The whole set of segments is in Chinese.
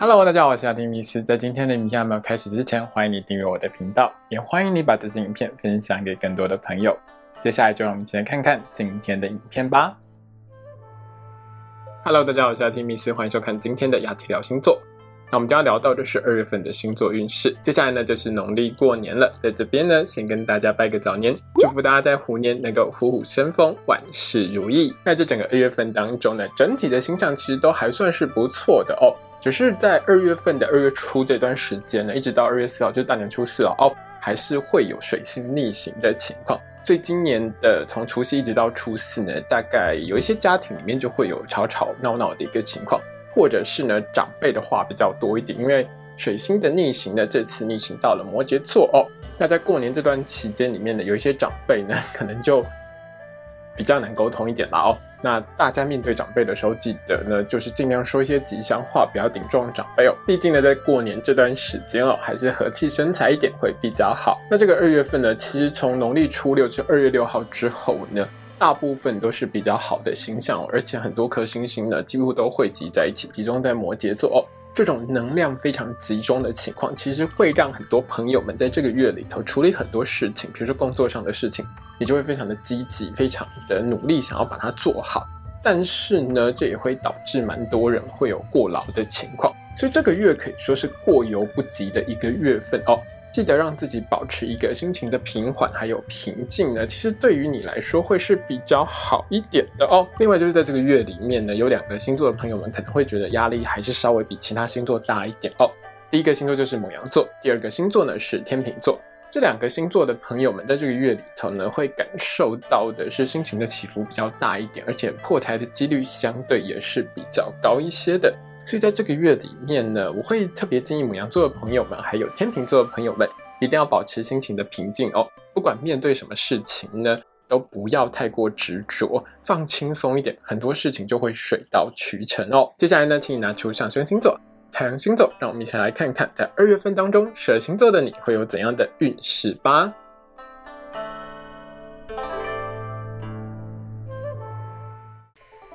Hello，大家好，我是阿丁米斯。在今天的影片还没有开始之前，欢迎你订阅我的频道，也欢迎你把这支影片分享给更多的朋友。接下来就让我们一起来看看今天的影片吧。Hello，大家好，我是阿丁米斯，欢迎收看今天的亚提聊星座。那我们将要聊到的是二月份的星座运势。接下来呢，就是农历过年了，在这边呢，先跟大家拜个早年，祝福大家在虎年能够虎虎生风，万事如意。在这整个二月份当中呢，整体的形象其实都还算是不错的哦。只是在二月份的二月初这段时间呢，一直到二月四号，就大年初四哦，哦，还是会有水星逆行的情况。所以今年的从除夕一直到初四呢，大概有一些家庭里面就会有吵吵闹闹的一个情况。或者是呢，长辈的话比较多一点，因为水星的逆行呢，这次逆行到了摩羯座哦。那在过年这段期间里面呢，有一些长辈呢，可能就比较难沟通一点了哦。那大家面对长辈的时候，记得呢，就是尽量说一些吉祥话，不要顶撞长辈哦。毕竟呢，在过年这段时间哦，还是和气生财一点会比较好。那这个二月份呢，其实从农历初六至二月六号之后呢。大部分都是比较好的星象，而且很多颗星星呢，几乎都汇集在一起，集中在摩羯座哦。这种能量非常集中的情况，其实会让很多朋友们在这个月里头处理很多事情，比如说工作上的事情，你就会非常的积极，非常的努力，想要把它做好。但是呢，这也会导致蛮多人会有过劳的情况，所以这个月可以说是过犹不及的一个月份哦。记得让自己保持一个心情的平缓还有平静呢，其实对于你来说会是比较好一点的哦。另外就是在这个月里面呢，有两个星座的朋友们可能会觉得压力还是稍微比其他星座大一点哦。第一个星座就是母羊座，第二个星座呢是天秤座。这两个星座的朋友们在这个月里头呢，会感受到的是心情的起伏比较大一点，而且破台的几率相对也是比较高一些的。所以在这个月里面呢，我会特别建议母羊座的朋友们，还有天秤座的朋友们，一定要保持心情的平静哦。不管面对什么事情呢，都不要太过执着，放轻松一点，很多事情就会水到渠成哦。接下来呢，请你拿出上升星座、太阳星座，让我们一起来看看，在二月份当中，蛇星座的你会有怎样的运势吧。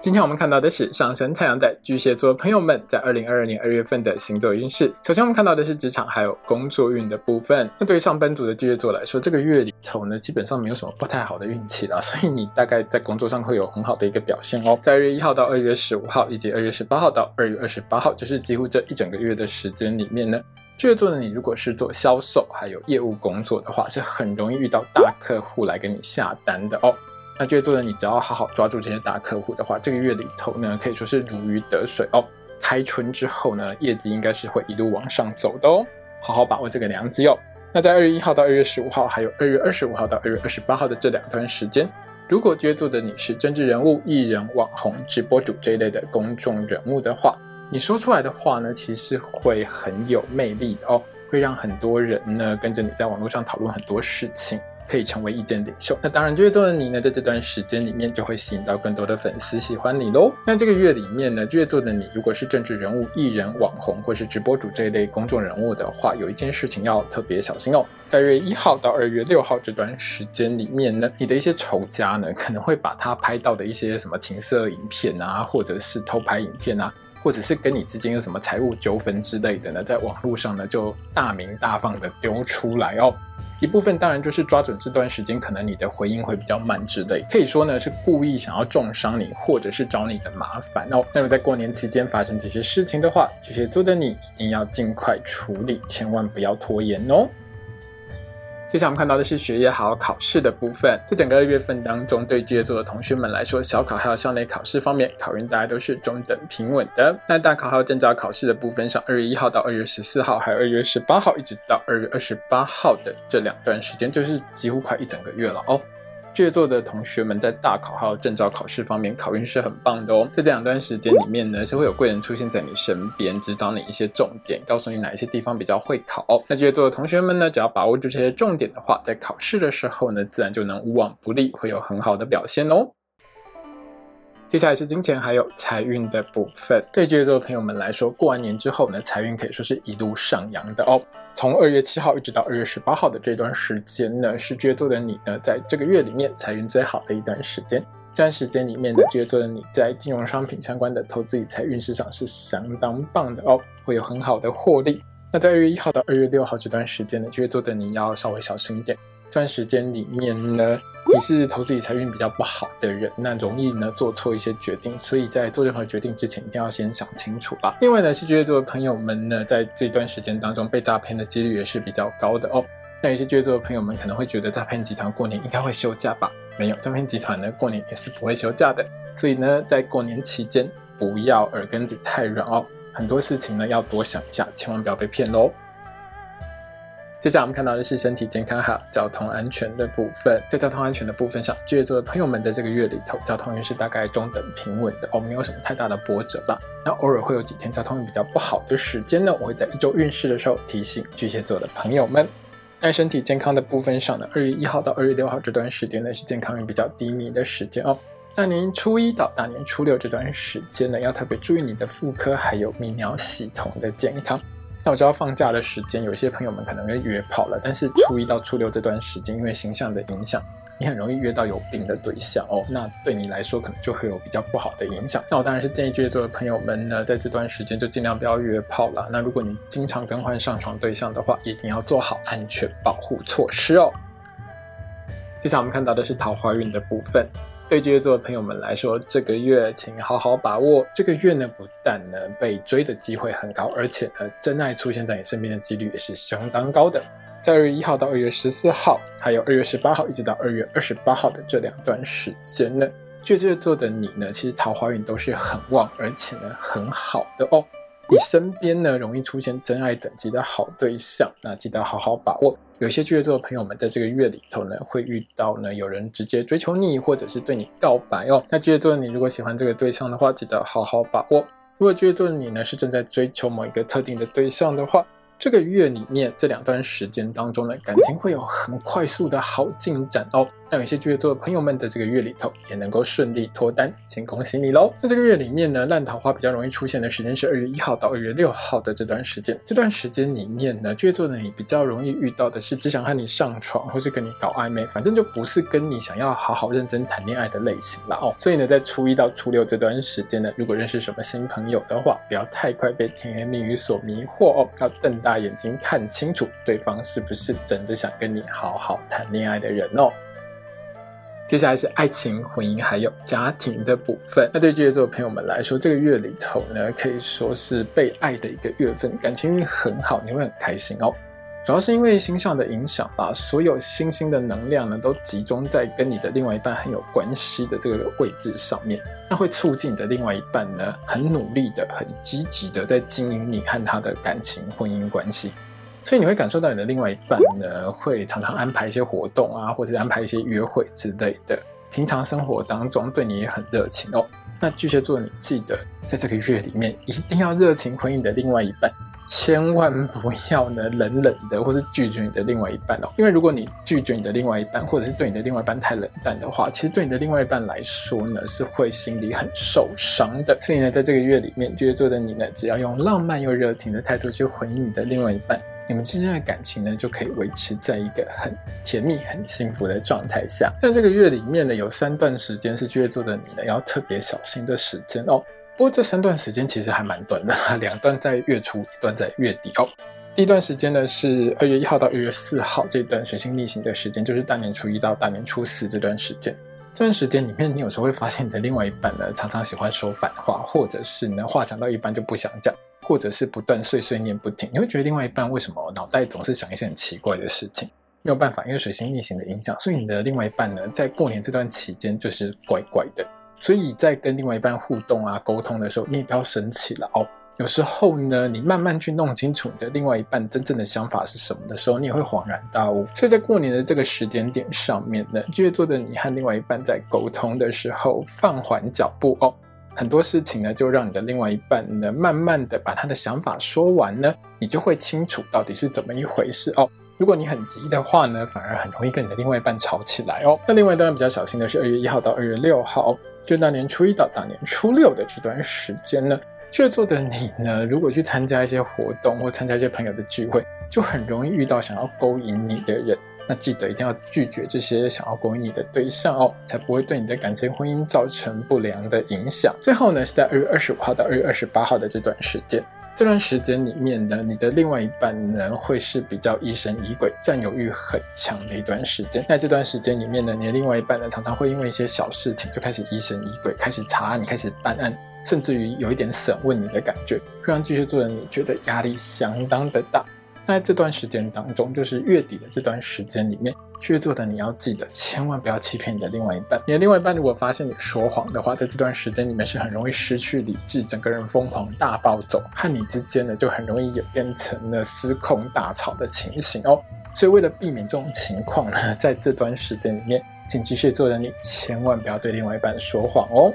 今天我们看到的是上升太阳的巨蟹座朋友们在二零二二年二月份的星座运势。首先，我们看到的是职场还有工作运的部分。那对于上班族的巨蟹座来说，这个月里头呢，基本上没有什么不太好的运气了，所以你大概在工作上会有很好的一个表现哦。在二月一号到二月十五号，以及二月十八号到二月二十八号，就是几乎这一整个月的时间里面呢，巨蟹座的你如果是做销售还有业务工作的话，是很容易遇到大客户来给你下单的哦。那巨蟹座的你，只要好好抓住这些大客户的话，这个月里头呢，可以说是如鱼得水哦。开春之后呢，业绩应该是会一路往上走的哦。好好把握这个良机哦。那在二月一号到二月十五号，还有二月二十五号到二月二十八号的这两段时间，如果巨蟹座的你是政治人物、艺人、网红、直播主这一类的公众人物的话，你说出来的话呢，其实会很有魅力的哦，会让很多人呢跟着你在网络上讨论很多事情。可以成为意见领袖，那当然巨蟹座的你呢，在这段时间里面就会吸引到更多的粉丝喜欢你喽。那这个月里面呢，巨蟹座的你如果是政治人物、艺人、网红或是直播主这一类公众人物的话，有一件事情要特别小心哦。在月一号到二月六号这段时间里面呢，你的一些仇家呢，可能会把他拍到的一些什么情色影片啊，或者是偷拍影片啊，或者是跟你之间有什么财务纠纷之类的呢，在网络上呢就大名大放的丢出来哦。一部分当然就是抓准这段时间，可能你的回应会比较慢之类，可以说呢是故意想要重伤你，或者是找你的麻烦哦。那么在过年期间发生这些事情的话，巨蟹座的你一定要尽快处理，千万不要拖延哦。接下来我们看到的是学业好考试的部分。在整个二月份当中，对巨蟹座的同学们来说，小考还有校内考试方面，考运大家都是中等平稳的。那大考还有证照考试的部分上，二月一号到二月十四号，还有二月十八号，一直到二月二十八号的这两段时间，就是几乎快一整个月了哦。巨蟹座的同学们在大考还有证照考试方面考运是很棒的哦。在这两段时间里面呢，是会有贵人出现在你身边，指导你一些重点，告诉你哪一些地方比较会考。那巨蟹座的同学们呢，只要把握住这些重点的话，在考试的时候呢，自然就能无往不利，会有很好的表现哦。接下来是金钱还有财运的部分。对巨蟹座的朋友们来说，过完年之后呢，财运可以说是一路上扬的哦。从二月七号一直到二月十八号的这段时间呢，是巨蟹座的你呢，在这个月里面财运最好的一段时间。这段时间里面的巨蟹座的你在金融商品相关的投资理财运势上是相当棒的哦，会有很好的获利。那在二月一号到二月六号这段时间呢，巨蟹座的你要稍微小心一点。这段时间里面呢，你是投资理财运比较不好的人，那容易呢做错一些决定，所以在做任何决定之前，一定要先想清楚吧。另外呢，是巨蟹座的朋友们呢，在这段时间当中被诈骗的几率也是比较高的哦。那有些巨蟹座的朋友们可能会觉得诈骗集团过年应该会休假吧？没有，诈骗集团呢过年也是不会休假的。所以呢，在过年期间不要耳根子太软哦，很多事情呢要多想一下，千万不要被骗喽。接下来我们看到的是身体健康还有交通安全的部分。在交通安全的部分上，巨蟹座的朋友们在这个月里头，交通运是大概中等平稳的哦，没有什么太大的波折啦。那偶尔会有几天交通运比较不好的时间呢，我会在一周运势的时候提醒巨蟹座的朋友们。在身体健康的部分上呢，二月一号到二月六号这段时间呢是健康运比较低迷的时间哦。大年初一到大年初六这段时间呢，要特别注意你的妇科还有泌尿系统的健康。那我知道放假的时间，有些朋友们可能会约炮了，但是初一到初六这段时间，因为形象的影响，你很容易约到有病的对象哦。那对你来说，可能就会有比较不好的影响。那我当然是建议巨蟹座的朋友们呢，在这段时间就尽量不要约炮了。那如果你经常更换上床对象的话，一定要做好安全保护措施哦。接下来我们看到的是桃花运的部分。对巨蟹座的朋友们来说，这个月请好好把握。这个月呢，不但呢被追的机会很高，而且呢真爱出现在你身边的几率也是相当高的。在二月一号到二月十四号，还有二月十八号一直到二月二十八号的这两段时间呢，巨蟹座的你呢，其实桃花运都是很旺，而且呢很好的哦。你身边呢容易出现真爱等级的好对象，那记得好好把握。有些巨蟹座的朋友们在这个月里头呢，会遇到呢有人直接追求你，或者是对你告白哦。那巨蟹座你如果喜欢这个对象的话，记得好好把握。如果巨蟹座你呢是正在追求某一个特定的对象的话，这个月里面这两段时间当中呢，感情会有很快速的好进展哦。那有些巨蟹座的朋友们在这个月里头也能够顺利脱单，先恭喜你喽。那这个月里面呢，烂桃花比较容易出现的时间是二月一号到二月六号的这段时间。这段时间里面呢，巨蟹座的你比较容易遇到的是只想和你上床，或是跟你搞暧昧，反正就不是跟你想要好好认真谈恋爱的类型了哦。所以呢，在初一到初六这段时间呢，如果认识什么新朋友的话，不要太快被甜言蜜语所迷惑哦，要瞪大把眼睛看清楚对方是不是真的想跟你好好谈恋爱的人哦。接下来是爱情、婚姻还有家庭的部分。那对巨蟹座朋友们来说，这个月里头呢，可以说是被爱的一个月份，感情运很好，你会很开心哦。主要是因为星象的影响把，所有星星的能量呢，都集中在跟你的另外一半很有关系的这个位置上面，那会促进你的另外一半呢，很努力的、很积极的在经营你和他的感情、婚姻关系。所以你会感受到你的另外一半呢，会常常安排一些活动啊，或者安排一些约会之类的。平常生活当中对你也很热情哦。那巨蟹座，你记得在这个月里面一定要热情回应你的另外一半，千万不要呢冷冷的，或是拒绝你的另外一半哦。因为如果你拒绝你的另外一半，或者是对你的另外一半太冷淡的话，其实对你的另外一半来说呢，是会心里很受伤的。所以呢，在这个月里面，巨蟹座的你呢，只要用浪漫又热情的态度去回应你的另外一半。你们之间的感情呢，就可以维持在一个很甜蜜、很幸福的状态下。那这个月里面呢，有三段时间是巨蟹座的你呢，要特别小心的时间哦。不过这三段时间其实还蛮短的，两段在月初，一段在月底哦。第一段时间呢是二月一号到二月四号这段水星逆行的时间，就是大年初一到大年初四这段时间。这段时间里面，你有时候会发现你的另外一半呢，常常喜欢说反话，或者是呢话讲到一半就不想讲。或者是不断碎碎念不停，你会觉得另外一半为什么脑袋总是想一些很奇怪的事情？没有办法，因为水星逆行的影响，所以你的另外一半呢，在过年这段期间就是怪怪的。所以在跟另外一半互动啊、沟通的时候，你也不要生气了哦。有时候呢，你慢慢去弄清楚你的另外一半真正的想法是什么的时候，你也会恍然大悟。所以在过年的这个时间点上面呢，巨蟹座的你和另外一半在沟通的时候，放缓脚步哦。很多事情呢，就让你的另外一半呢，慢慢的把他的想法说完呢，你就会清楚到底是怎么一回事哦。如果你很急的话呢，反而很容易跟你的另外一半吵起来哦。那另外当然比较小心的是二月一号到二月六号，就大年初一到大年初六的这段时间呢，巨蟹座的你呢，如果去参加一些活动或参加一些朋友的聚会，就很容易遇到想要勾引你的人。那记得一定要拒绝这些想要勾引你的对象哦，才不会对你的感情婚姻造成不良的影响。最后呢，是在二月二十五号到二月二十八号的这段时间。这段时间里面呢，你的另外一半呢会是比较疑神疑鬼、占有欲很强的一段时间。在这段时间里面呢，你的另外一半呢常常会因为一些小事情就开始疑神疑鬼，开始查案、开始办案，甚至于有一点审问你的感觉，会让巨蟹座的你觉得压力相当的大。在这段时间当中，就是月底的这段时间里面，巨蟹座的你要记得，千万不要欺骗你的另外一半。你的另外一半如果发现你说谎的话，在这段时间里面是很容易失去理智，整个人疯狂大暴走，和你之间呢就很容易演变成了失控大吵的情形哦。所以为了避免这种情况呢，在这段时间里面，请巨蟹座的你千万不要对另外一半说谎哦。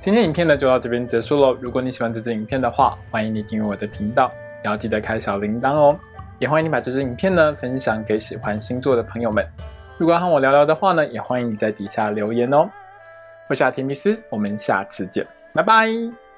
今天影片呢就到这边结束喽。如果你喜欢这支影片的话，欢迎你订阅我的频道。要记得开小铃铛哦，也欢迎你把这支影片呢分享给喜欢星座的朋友们。如果要和我聊聊的话呢，也欢迎你在底下留言哦。我是阿提密斯，我们下次见，拜拜。